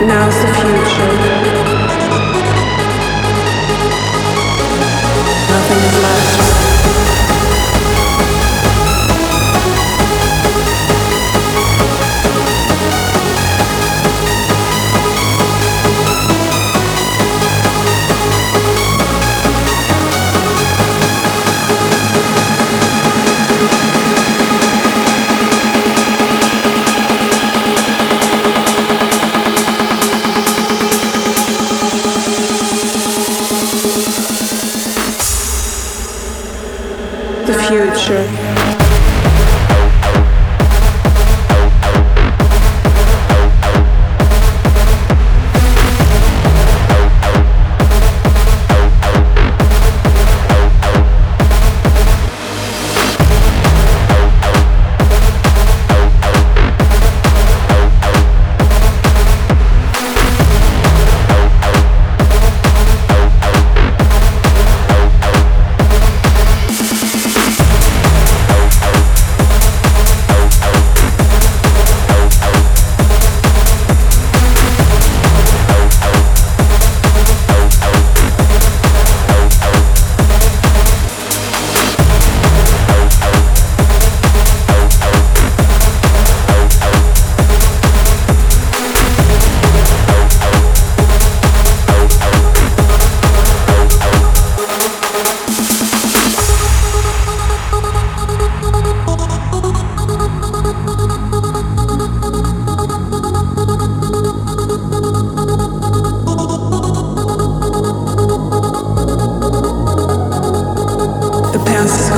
Now's the future.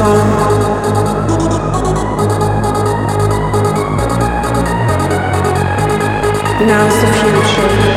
Past is the future.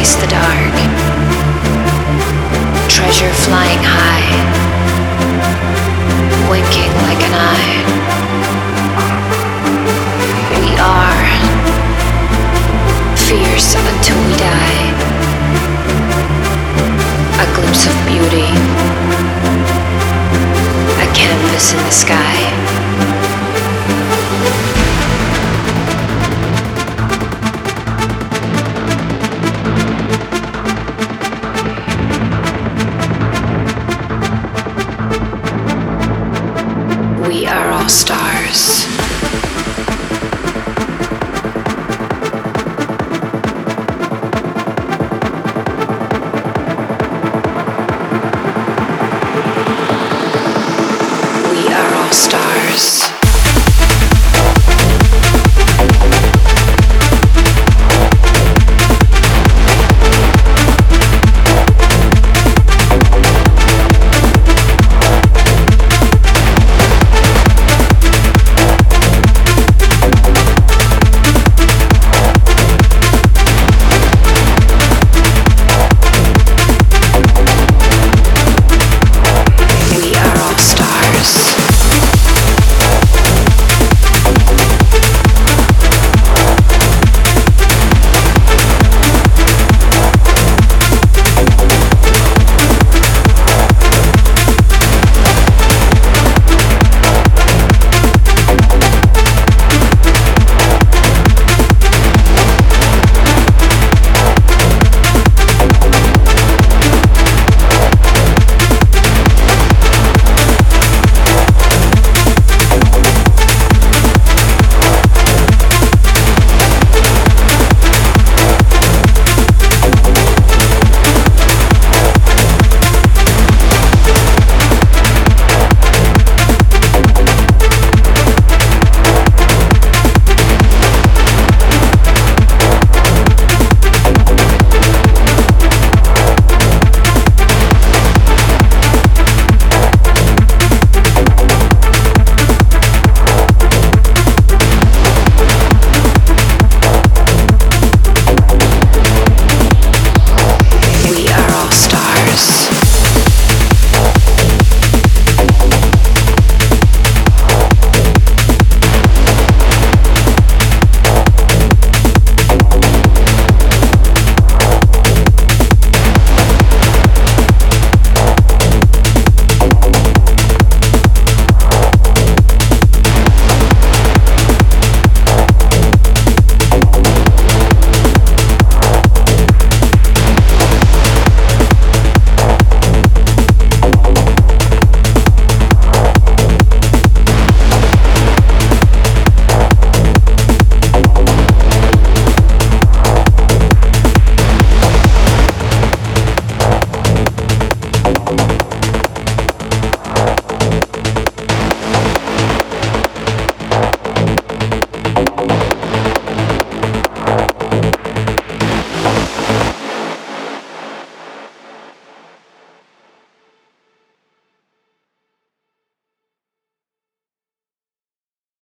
chase the dark. Treasure flying high, winking like an eye. We are fierce until we die. A glimpse of beauty, a canvas in the sky.